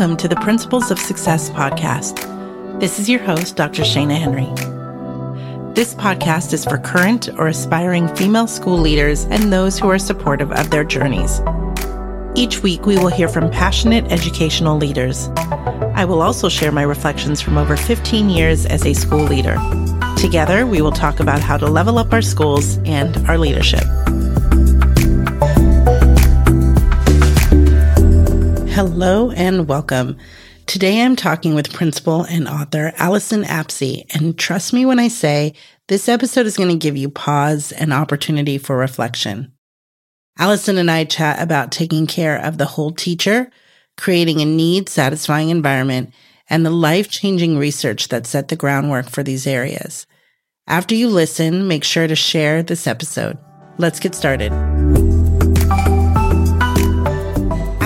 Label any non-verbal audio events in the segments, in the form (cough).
Welcome to the Principles of Success podcast. This is your host, Dr. Shana Henry. This podcast is for current or aspiring female school leaders and those who are supportive of their journeys. Each week, we will hear from passionate educational leaders. I will also share my reflections from over 15 years as a school leader. Together, we will talk about how to level up our schools and our leadership. Hello and welcome. Today I'm talking with principal and author Allison Apsey, and trust me when I say this episode is going to give you pause and opportunity for reflection. Allison and I chat about taking care of the whole teacher, creating a need satisfying environment, and the life changing research that set the groundwork for these areas. After you listen, make sure to share this episode. Let's get started.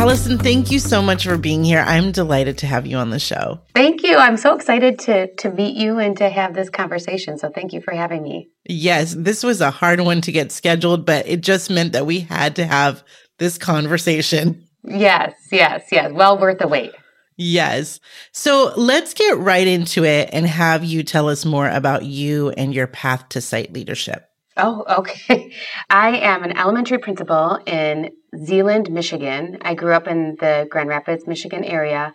Allison, thank you so much for being here. I'm delighted to have you on the show. Thank you. I'm so excited to to meet you and to have this conversation. So thank you for having me. Yes, this was a hard one to get scheduled, but it just meant that we had to have this conversation. Yes, yes, yes. Well worth the wait. Yes. So let's get right into it and have you tell us more about you and your path to site leadership. Oh, (laughs) okay. I am an elementary principal in Zeeland, Michigan. I grew up in the Grand Rapids, Michigan area,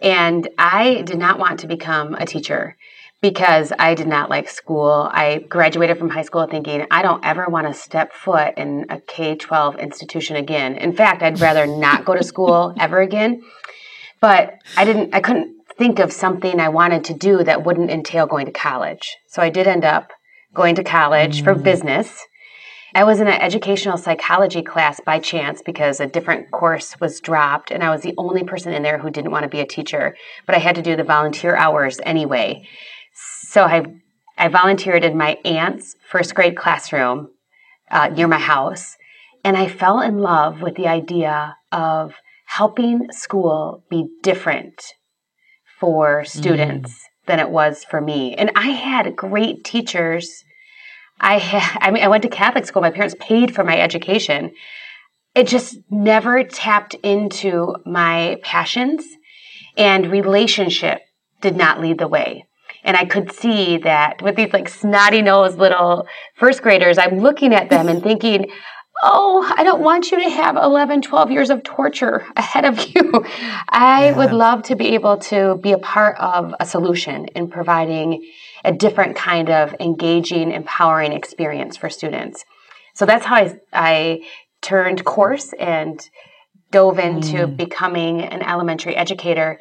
and I did not want to become a teacher because I did not like school. I graduated from high school thinking I don't ever want to step foot in a K 12 institution again. In fact, I'd rather not go to school (laughs) ever again. But I didn't, I couldn't think of something I wanted to do that wouldn't entail going to college. So I did end up going to college mm. for business. I was in an educational psychology class by chance because a different course was dropped, and I was the only person in there who didn't want to be a teacher, but I had to do the volunteer hours anyway. So I, I volunteered in my aunt's first grade classroom uh, near my house, and I fell in love with the idea of helping school be different for students. Mm than it was for me. And I had great teachers. I (laughs) I mean, I went to Catholic school. My parents paid for my education. It just never tapped into my passions and relationship did not lead the way. And I could see that with these like snotty nosed little first graders, I'm looking at them and thinking, oh, I don't want you to have 11, 12 years of torture ahead of you. (laughs) I yeah. would love to be able to be a part of a solution in providing a different kind of engaging, empowering experience for students. So that's how I, I turned course and dove into mm. becoming an elementary educator.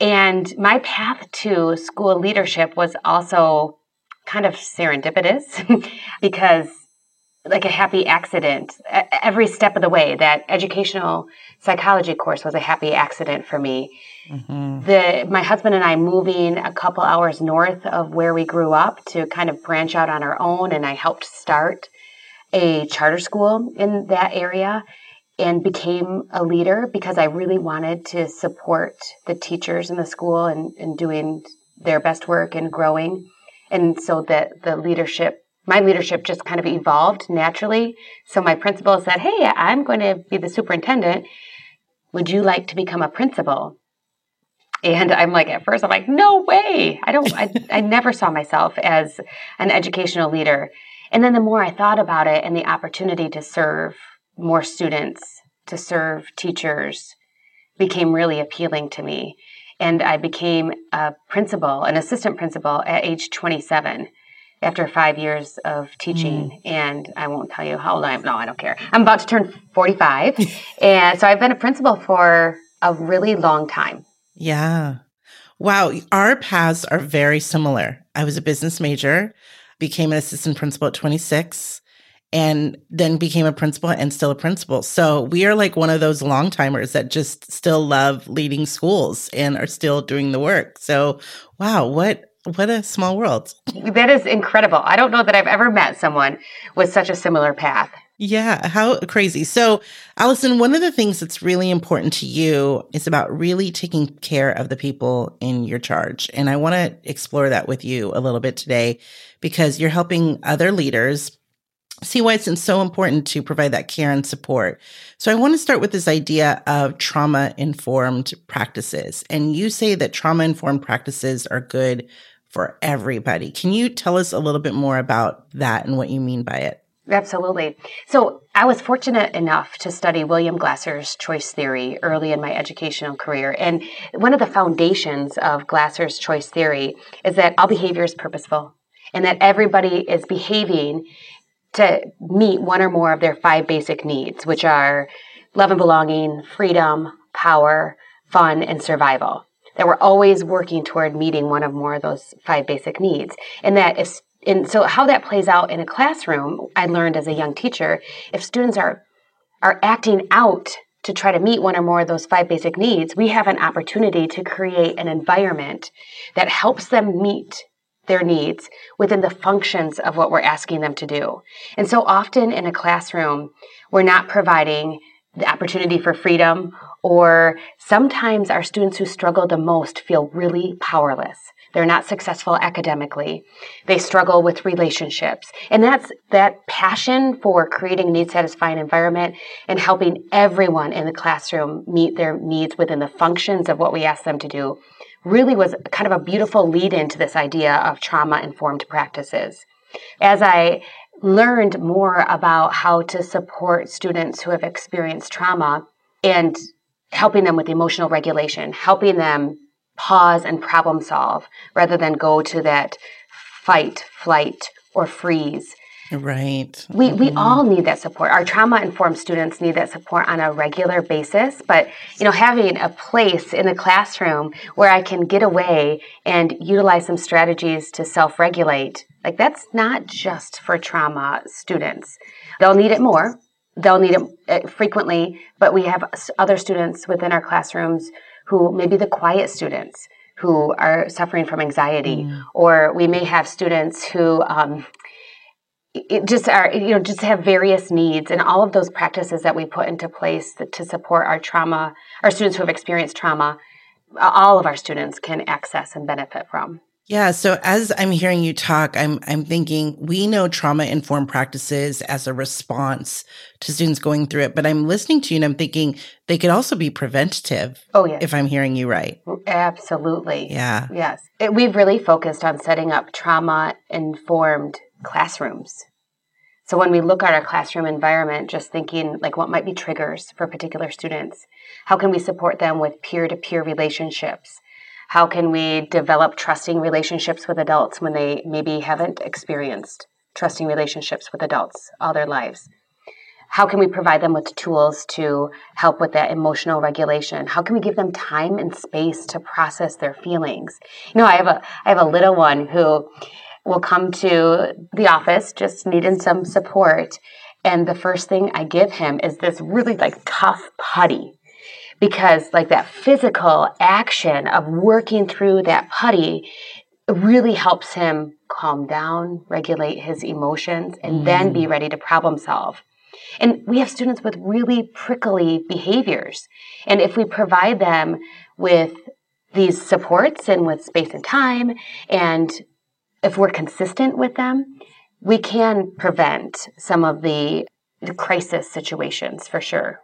And my path to school leadership was also kind of serendipitous (laughs) because like a happy accident every step of the way. That educational psychology course was a happy accident for me. Mm-hmm. The my husband and I moving a couple hours north of where we grew up to kind of branch out on our own, and I helped start a charter school in that area and became a leader because I really wanted to support the teachers in the school and, and doing their best work and growing. And so that the leadership my leadership just kind of evolved naturally. So my principal said, Hey, I'm going to be the superintendent. Would you like to become a principal? And I'm like, at first, I'm like, no way. I don't, I, I never saw myself as an educational leader. And then the more I thought about it and the opportunity to serve more students, to serve teachers, became really appealing to me. And I became a principal, an assistant principal at age 27 after five years of teaching. Mm. And I won't tell you how old I am. No, I don't care. I'm about to turn 45. (laughs) and so I've been a principal for a really long time. Yeah. Wow. Our paths are very similar. I was a business major, became an assistant principal at 26 and then became a principal and still a principal. So we are like one of those long timers that just still love leading schools and are still doing the work. So wow, what what a small world. That is incredible. I don't know that I've ever met someone with such a similar path. Yeah, how crazy. So, Allison, one of the things that's really important to you is about really taking care of the people in your charge. And I want to explore that with you a little bit today because you're helping other leaders see why it's so important to provide that care and support. So I want to start with this idea of trauma informed practices. And you say that trauma informed practices are good for everybody. Can you tell us a little bit more about that and what you mean by it? Absolutely. So I was fortunate enough to study William Glasser's choice theory early in my educational career. And one of the foundations of Glasser's choice theory is that all behavior is purposeful and that everybody is behaving to meet one or more of their five basic needs, which are love and belonging, freedom, power, fun, and survival. That we're always working toward meeting one of more of those five basic needs. And that if and so how that plays out in a classroom, I learned as a young teacher, if students are are acting out to try to meet one or more of those five basic needs, we have an opportunity to create an environment that helps them meet their needs within the functions of what we're asking them to do. And so often in a classroom, we're not providing the opportunity for freedom, or sometimes our students who struggle the most feel really powerless. They're not successful academically. They struggle with relationships. And that's that passion for creating a need satisfying environment and helping everyone in the classroom meet their needs within the functions of what we ask them to do really was kind of a beautiful lead into this idea of trauma informed practices. As I learned more about how to support students who have experienced trauma and helping them with emotional regulation, helping them pause and problem solve rather than go to that fight, flight, or freeze. Right. We we mm-hmm. all need that support. Our trauma informed students need that support on a regular basis, but you know, having a place in the classroom where I can get away and utilize some strategies to self-regulate, like that's not just for trauma students. They'll need it more. They'll need it uh, frequently, but we have other students within our classrooms who may be the quiet students who are suffering from anxiety, mm. or we may have students who um, just are you know just have various needs. And all of those practices that we put into place to support our trauma our students who have experienced trauma all of our students can access and benefit from yeah. So as I'm hearing you talk, I'm I'm thinking we know trauma informed practices as a response to students going through it, but I'm listening to you and I'm thinking they could also be preventative. Oh yeah. If I'm hearing you right. Absolutely. Yeah. Yes. It, we've really focused on setting up trauma informed classrooms. So when we look at our classroom environment, just thinking like what might be triggers for particular students, how can we support them with peer to peer relationships? How can we develop trusting relationships with adults when they maybe haven't experienced trusting relationships with adults all their lives? How can we provide them with tools to help with that emotional regulation? How can we give them time and space to process their feelings? You know, I have a I have a little one who will come to the office just needing some support and the first thing I give him is this really like tough putty because like that physical action of working through that putty really helps him calm down, regulate his emotions, and mm. then be mm. ready to problem solve. And we have students with really prickly behaviors. And if we provide them with these supports and with space and time, and if we're consistent with them, we can prevent some of the, the crisis situations for sure.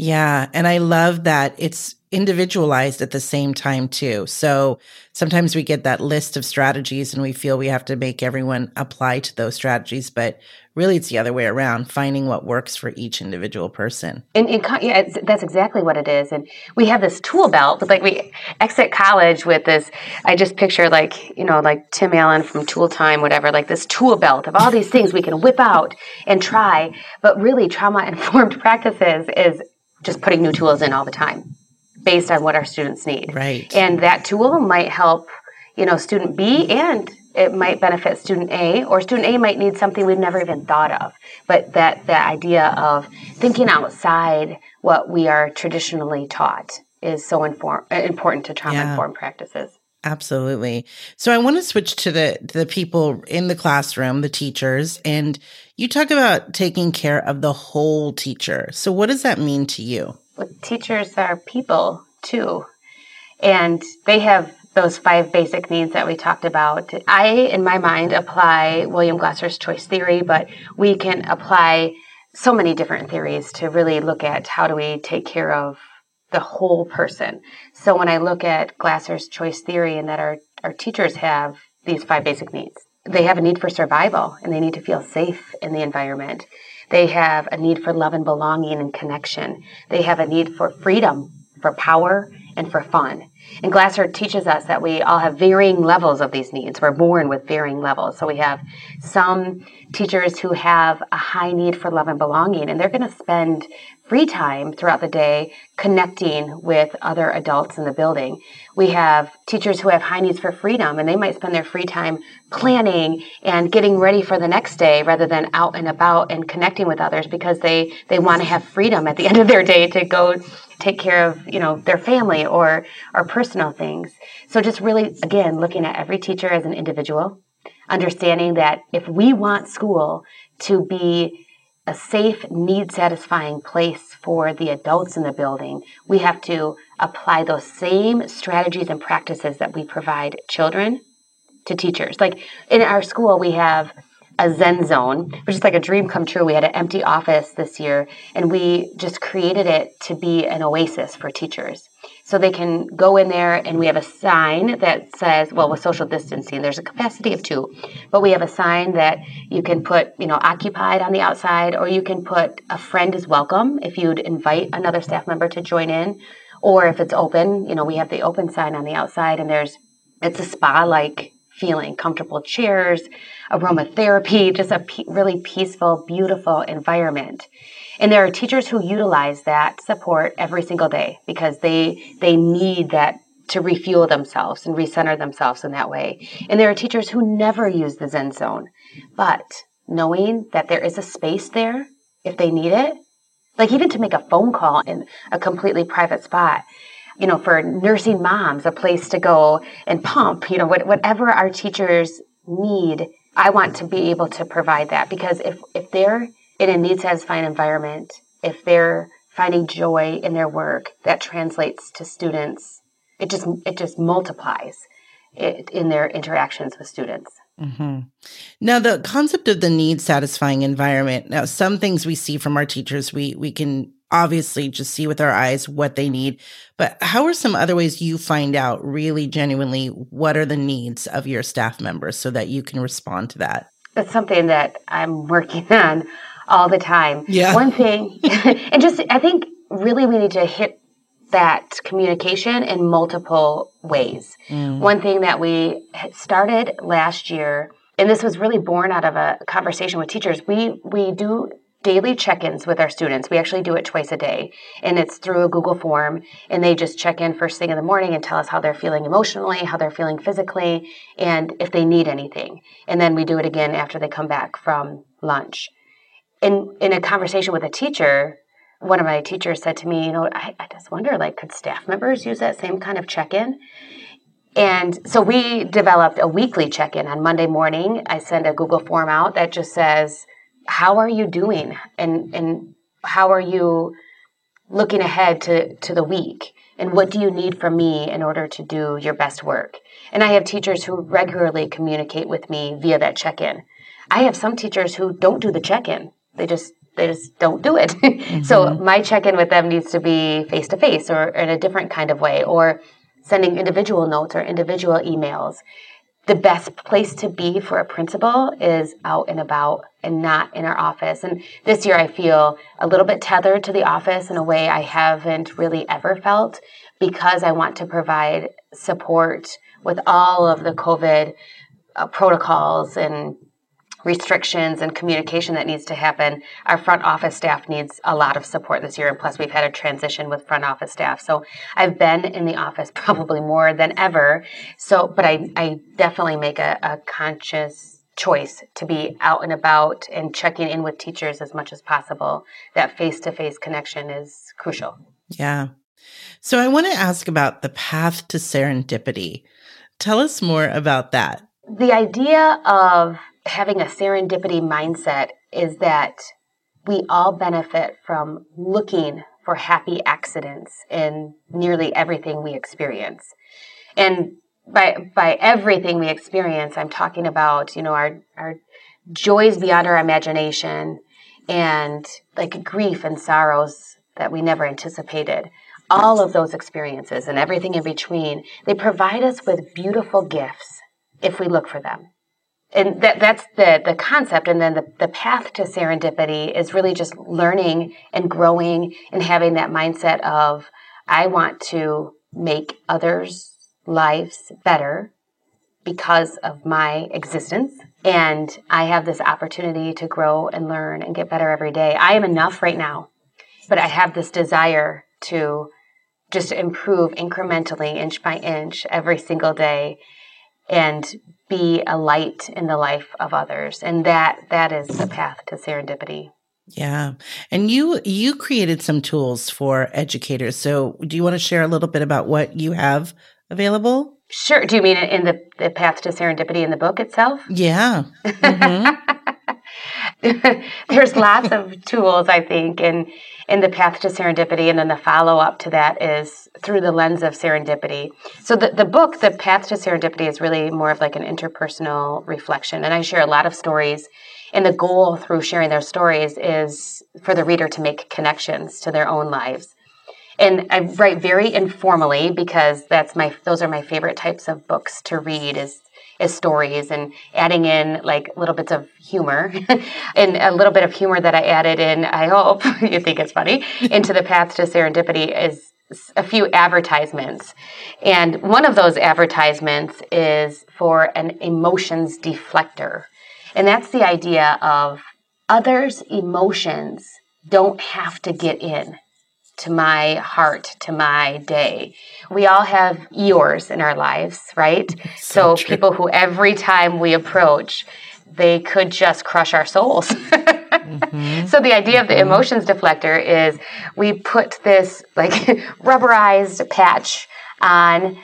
Yeah. And I love that it's individualized at the same time, too. So sometimes we get that list of strategies and we feel we have to make everyone apply to those strategies. But really, it's the other way around, finding what works for each individual person. And, and yeah, that's exactly what it is. And we have this tool belt, but like we exit college with this. I just picture like, you know, like Tim Allen from Tool Time, whatever, like this tool belt of all these things we can whip out and try. But really, trauma informed (laughs) practices is just putting new tools in all the time based on what our students need. Right. And that tool might help, you know, student B and it might benefit student A or student A might need something we've never even thought of. But that that idea of thinking outside what we are traditionally taught is so inform- important to trauma informed yeah. practices. Absolutely. So I want to switch to the the people in the classroom, the teachers, and you talk about taking care of the whole teacher. So what does that mean to you? Well, teachers are people too. And they have those five basic needs that we talked about. I, in my mind, apply William Glasser's choice theory, but we can apply so many different theories to really look at how do we take care of the whole person. So when I look at Glasser's choice theory and that our, our teachers have these five basic needs, they have a need for survival and they need to feel safe in the environment. They have a need for love and belonging and connection. They have a need for freedom, for power, and for fun. And Glasser teaches us that we all have varying levels of these needs. We're born with varying levels. So we have some teachers who have a high need for love and belonging, and they're going to spend free time throughout the day connecting with other adults in the building. We have teachers who have high needs for freedom and they might spend their free time planning and getting ready for the next day rather than out and about and connecting with others because they, they want to have freedom at the (laughs) end of their day to go take care of, you know, their family or, or personal things. So just really, again, looking at every teacher as an individual, understanding that if we want school to be a safe, need satisfying place for the adults in the building, we have to apply those same strategies and practices that we provide children to teachers. Like in our school, we have a Zen zone, which is like a dream come true. We had an empty office this year, and we just created it to be an oasis for teachers. So they can go in there, and we have a sign that says, well, with social distancing, there's a capacity of two, but we have a sign that you can put, you know, occupied on the outside, or you can put a friend is welcome if you'd invite another staff member to join in, or if it's open, you know, we have the open sign on the outside, and there's it's a spa like feeling, comfortable chairs, aromatherapy, just a really peaceful, beautiful environment. And there are teachers who utilize that support every single day because they they need that to refuel themselves and recenter themselves in that way. And there are teachers who never use the Zen zone. But knowing that there is a space there if they need it, like even to make a phone call in a completely private spot, you know, for nursing moms, a place to go and pump, you know, whatever our teachers need, I want to be able to provide that because if, if they're in a need satisfying environment, if they're finding joy in their work, that translates to students. It just it just multiplies it, in their interactions with students. Mm-hmm. Now, the concept of the need satisfying environment. Now, some things we see from our teachers, we we can obviously just see with our eyes what they need. But how are some other ways you find out really genuinely what are the needs of your staff members so that you can respond to that? That's something that I'm working (laughs) on all the time. Yeah. One thing, (laughs) and just I think really we need to hit that communication in multiple ways. Mm. One thing that we started last year, and this was really born out of a conversation with teachers. We we do daily check-ins with our students. We actually do it twice a day, and it's through a Google form. And they just check in first thing in the morning and tell us how they're feeling emotionally, how they're feeling physically, and if they need anything. And then we do it again after they come back from lunch in in a conversation with a teacher, one of my teachers said to me, you know, I, I just wonder, like, could staff members use that same kind of check-in? And so we developed a weekly check-in on Monday morning. I send a Google form out that just says, "How are you doing?" and and how are you looking ahead to to the week? And what do you need from me in order to do your best work? And I have teachers who regularly communicate with me via that check-in. I have some teachers who don't do the check-in they just they just don't do it. (laughs) Mm-hmm. so my check-in with them needs to be face to face or in a different kind of way or sending individual notes or individual emails. The best place to be for a principal is out and about and not in our office. And this year I feel a little bit tethered to the office in a way I haven't really ever felt because I want to provide support with all of the COVID uh, protocols and restrictions and communication that needs to happen. Our front office staff needs a lot of support this year, and plus we've had a transition with front office staff. So I've been in the office (laughs) probably more than ever. So, but I, I definitely make a, a conscious choice to be out and about and checking in with teachers as much as possible. That face to face connection is crucial. Yeah. So I want to ask about the path to serendipity. Tell us more about that. The idea of having a serendipity mindset is that we all benefit from looking for happy accidents in nearly everything we experience. And by by everything we experience, I'm talking about, you know, our our joys beyond our imagination and like grief and sorrows that we never anticipated. All of those experiences and everything in between, they provide us with beautiful gifts if we look for them. And that, that's the, the concept. And then the, the path to serendipity is really just learning and growing and having that mindset of, I want to make others' lives better because of my existence. And I have this opportunity to grow and learn and get better every day. I am enough right now, but I have this desire to just improve incrementally, inch by inch, every single day, and be a light in the life of others. And that that is the path to serendipity. Yeah. And you you created some tools for educators. So do you want to share a little bit about what you have available? Sure. Do you mean in the, the path to serendipity in the book itself? Yeah. Mm-hmm. (laughs) (laughs) There's lots of tools, I think, in in the path to serendipity, and then the follow up to that is through the lens of serendipity. So the the book, the path to serendipity, is really more of like an interpersonal reflection, and I share a lot of stories. And the goal through sharing their stories is for the reader to make connections to their own lives and I write very informally because that's my those are my favorite types of books to read is is stories and adding in like little bits of humor (laughs) and a little bit of humor that I added in I hope (laughs) you think it's funny (laughs) into the path to serendipity is a few advertisements. And one of those advertisements is for an emotions deflector. And that's the idea of others emotions don't have to get in to my heart, to my day. We all have Eeyores in our lives, right? so, so people who every time we approach, they could just crush our souls. (laughs) mm-hmm. So the idea of the mm-hmm. emotions deflector is we put this like (laughs) rubberized patch on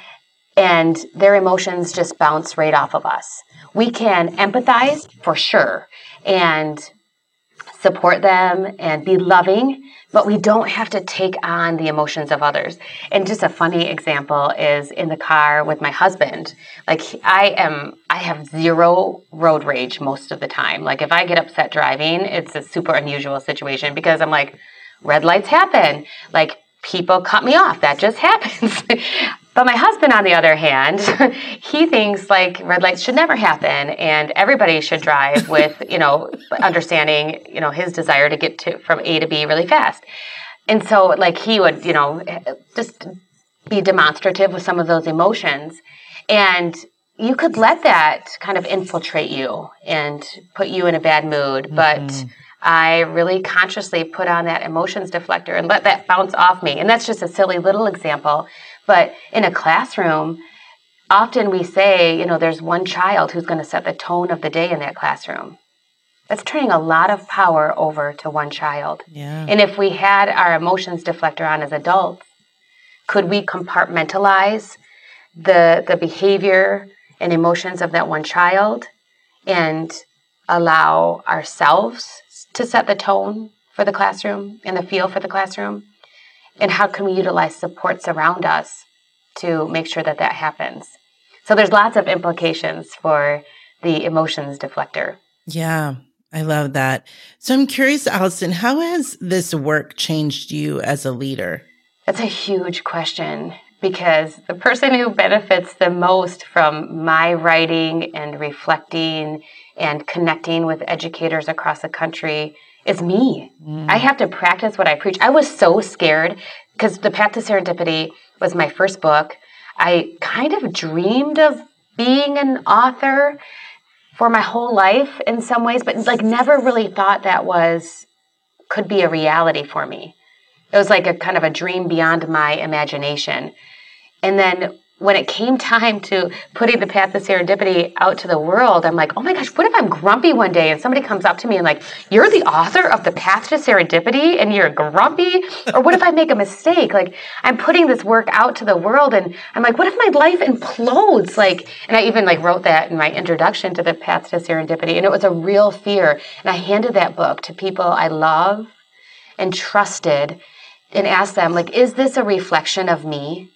and their emotions just bounce right off of us. We can empathize for sure and support them and be loving but we don't have to take on the emotions of others. And just a funny example is in the car with my husband. Like I am I have zero road rage most of the time. Like if I get upset driving, it's a super unusual situation because I'm like red lights happen. Like people cut me off. That just (laughs) happens. But my husband, on the other hand, (laughs) he thinks like red lights should never happen, and everybody should drive (laughs) with you know understanding you know his desire to get to from A to B really fast. And so like he would you know just be demonstrative with some of those emotions, and you could let that kind of infiltrate you and put you in a bad mood, but. Mm-hmm. I really consciously put on that emotions deflector and let that bounce off me. And that's just a silly little example. But in a classroom, often we say, you know, there's one child who's going to set the tone of the day in that classroom. That's turning a lot of power over to one child. Yeah. And if we had our emotions deflector on as adults, could we compartmentalize the the behavior and emotions of that one child and allow ourselves to set the tone for the classroom and the feel for the classroom? And how can we utilize supports around us to make sure that that happens? So there's lots of implications for the emotions deflector. Yeah i love that. So i'm curious allison how has this work changed you as a leader? That's a huge question because the person who benefits the most from my writing and reflecting and connecting with educators across the country is me. Mm. I have to practice what I preach. I was so scared because The Path to Serendipity was my first book. I kind of dreamed of being an author for my whole life in some ways, but like never really thought that was could be a reality for me. It was like a kind of a dream beyond my imagination. And then when it came time to putting the path of serendipity out to the world, I'm like, oh my gosh, what if I'm grumpy one day and somebody comes up to me and like, you're the author of the path to serendipity and you're grumpy? Or what if I make a mistake? Like, I'm putting this work out to the world and I'm like, what if my life implodes? Like, and I even like wrote that in my introduction to the path to serendipity and it was a real fear. And I handed that book to people I love and trusted and asked them, like, is this a reflection of me?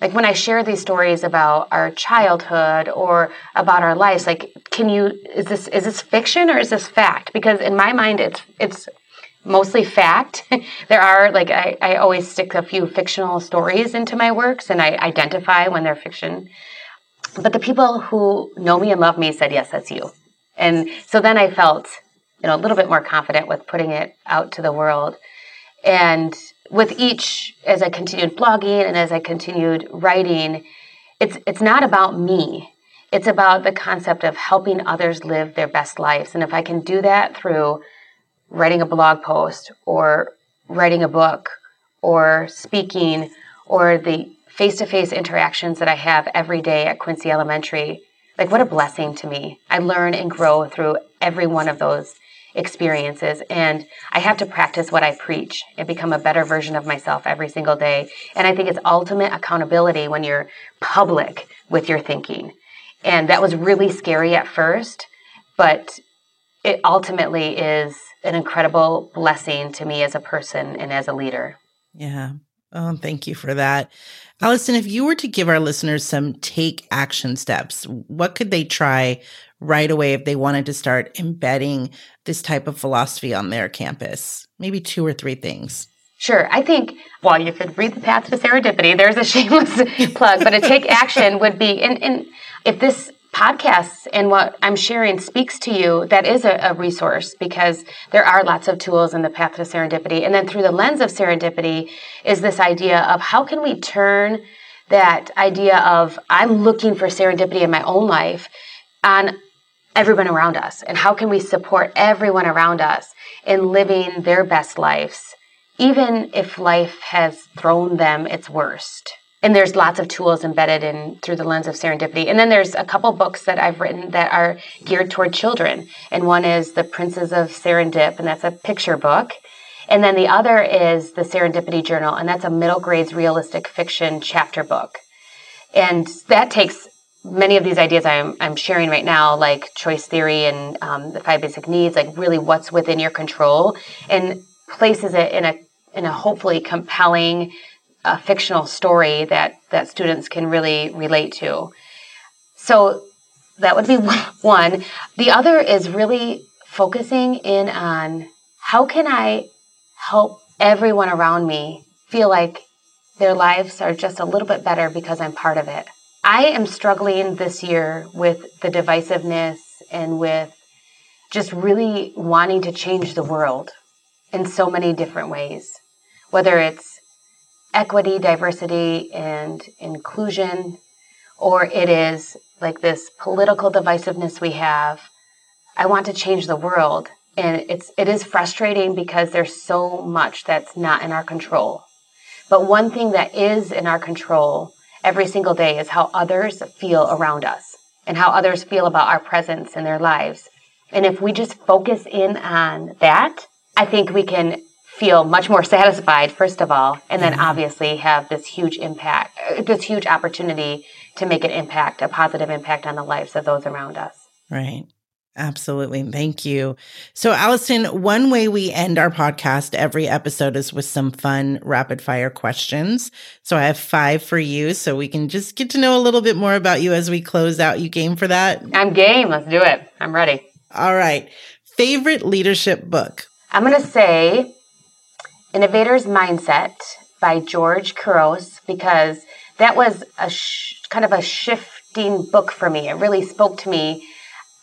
Like when I share these stories about our childhood or about our lives, like can you is this is this fiction or is this fact? Because in my mind it's it's mostly fact. (laughs) there are like I, I always stick a few fictional stories into my works and I identify when they're fiction. But the people who know me and love me said, Yes, that's you. And so then I felt, you know, a little bit more confident with putting it out to the world. And with each, as I continued blogging and as I continued writing, it's it's not about me. It's about the concept of helping others live their best lives. And if I can do that through writing a blog post or writing a book or speaking or the face-to-face interactions that I have every day at Quincy Elementary, like what a blessing to me. I learn and grow through every one of those experiences and I have to practice what I preach and become a better version of myself every single day. And I think it's ultimate accountability when you're public with your thinking. And that was really scary at first, but it ultimately is an incredible blessing to me as a person and as a leader. Yeah. Oh, thank you for that. Allison, if you were to give our listeners some take action steps, what could they try right away if they wanted to start embedding this type of philosophy on their campus? Maybe two or three things. Sure. I think, well, you could read The Path to Serendipity. There's a shameless (laughs) plug, but a take action would be, and, and if this podcast and what I'm sharing speaks to you, that is a, a, resource because there are lots of tools in the path to serendipity. And then through the lens of serendipity is this idea of how can we turn that idea of I'm looking for serendipity in my own life on everyone around us and how can we support everyone around us in living their best lives even if life has thrown them its worst and there's lots of tools embedded in through the lens of serendipity. And then there's a couple books that i've written that are geared toward children. And one is the princes of serendip and that's a picture book. And then the other is the serendipity journal and that's a middle grades realistic fiction chapter book. And that takes many of these ideas I'm, I'm sharing right now, like choice theory and um, the five basic needs, like really what's within your control, and places it in a in a hopefully compelling, uh, fictional story that that students can really relate to. So that would be (laughs) one. The other is really focusing in on how can I help everyone around me feel like their lives are just a little bit better because I'm part of it. I am struggling this year with the divisiveness and with just really wanting to change the world in so many different ways, whether it's equity, diversity, and inclusion, or it is like this political divisiveness we have. I want to change the world. And it's, it is frustrating because there's so much that's not in our control. But one thing that is in our control every single day is how others feel around us and how others feel about our presence in their lives. And if we just focus in on that, I think we can feel much more satisfied, first of all, and then mm-hmm. obviously have this huge impact, uh, this huge opportunity to make an impact, a positive impact on the lives of those around us. Right. Absolutely. Thank you. So, Allison, one way we end our podcast every episode is with some fun rapid fire questions. So, I have five for you so we can just get to know a little bit more about you as we close out. You game for that? I'm game. Let's do it. I'm ready. All right. Favorite leadership book? I'm going to say Innovator's Mindset by George Couros because that was a sh- kind of a shifting book for me. It really spoke to me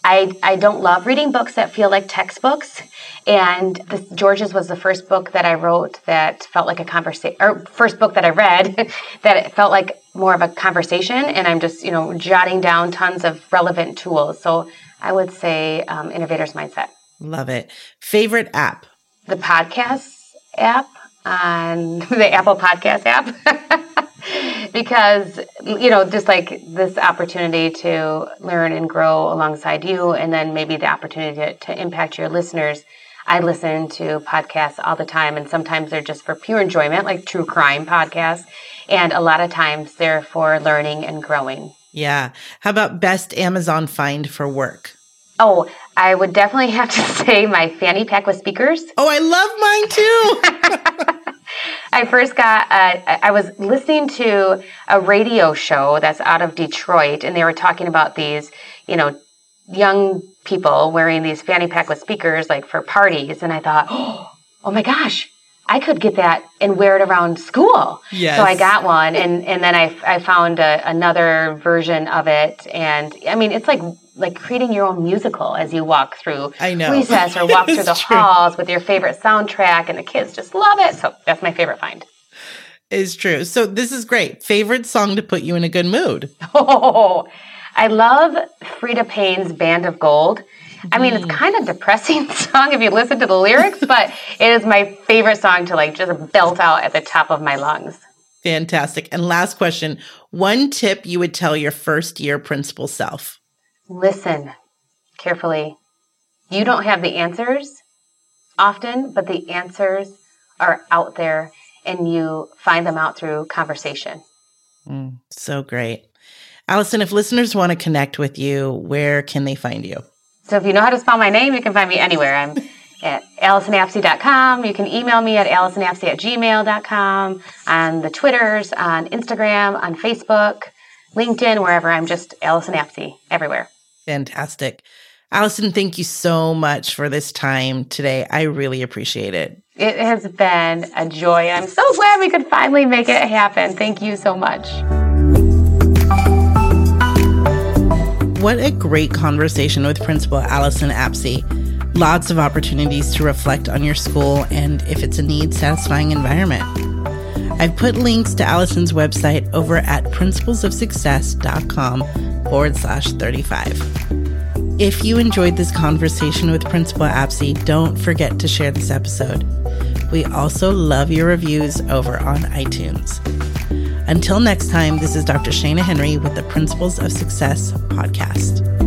I, I don't love reading books that feel like textbooks. And this, George's was the first book that I wrote that felt like a conversation, or first book that I read (laughs) that it felt like more of a conversation. And I'm just, you know, jotting down tons of relevant tools. So I would say um, Innovator's Mindset. Love it. Favorite app? The podcast app on (laughs) the Apple Podcast app. (laughs) because you know just like this opportunity to learn and grow alongside you and then maybe the opportunity to, to impact your listeners. I listen to podcasts all the time and sometimes they're just for pure enjoyment like true crime podcasts. And a lot of times they're for learning and growing. Yeah. How about best amazon find for work? Oh, I would definitely have to (laughs) say my fanny pack with speakers. Oh, I love mine too. (laughs) (laughs) I first got, uh, I was listening to a radio show that's out of Detroit, and they were talking about these, you know, young people wearing these fanny pack with speakers like for parties. And I thought, (gasps) oh my gosh, I could get that and wear it around school. Yes. So I got one, and and then I, I found a, another version of it, and I mean it's like like creating your own musical as you walk through I know. recess or walk (laughs) through the true. halls with your favorite soundtrack, and the kids just love it. So that's my favorite find. Is true. So this is great. Favorite song to put you in a good mood. Oh, I love Freda Payne's Band of Gold. I mean, Mm. it's kind of depressing (laughs) song if you listen to the lyrics, (laughs) but it is my favorite song to like just belt out at the top of my lungs. Fantastic. And last question one tip you would tell your first year principal self. Listen carefully. You don't have the answers often, but the answers are out there and you find them out through conversation. Mm, so great. Allison, if listeners want to connect with you, where can they find you? So if you know how to spell my name, you can find me anywhere. I'm (laughs) at AllisonApsey.com. You can email me at AllisonApsey at gmail.com, on the Twitters, on Instagram, on Facebook, LinkedIn, wherever. I'm just Allison Apsey everywhere. Fantastic. Allison, thank you so much for this time today. I really appreciate it. It has been a joy. I'm so glad we could finally make it happen. Thank you so much. What a great conversation with Principal Allison Apsey. Lots of opportunities to reflect on your school and if it's a need satisfying environment. I've put links to Allison's website over at principlesofsuccess.com forward slash 35. If you enjoyed this conversation with Principal Apsey, don't forget to share this episode. We also love your reviews over on iTunes. Until next time, this is Dr. Shana Henry with the Principles of Success podcast.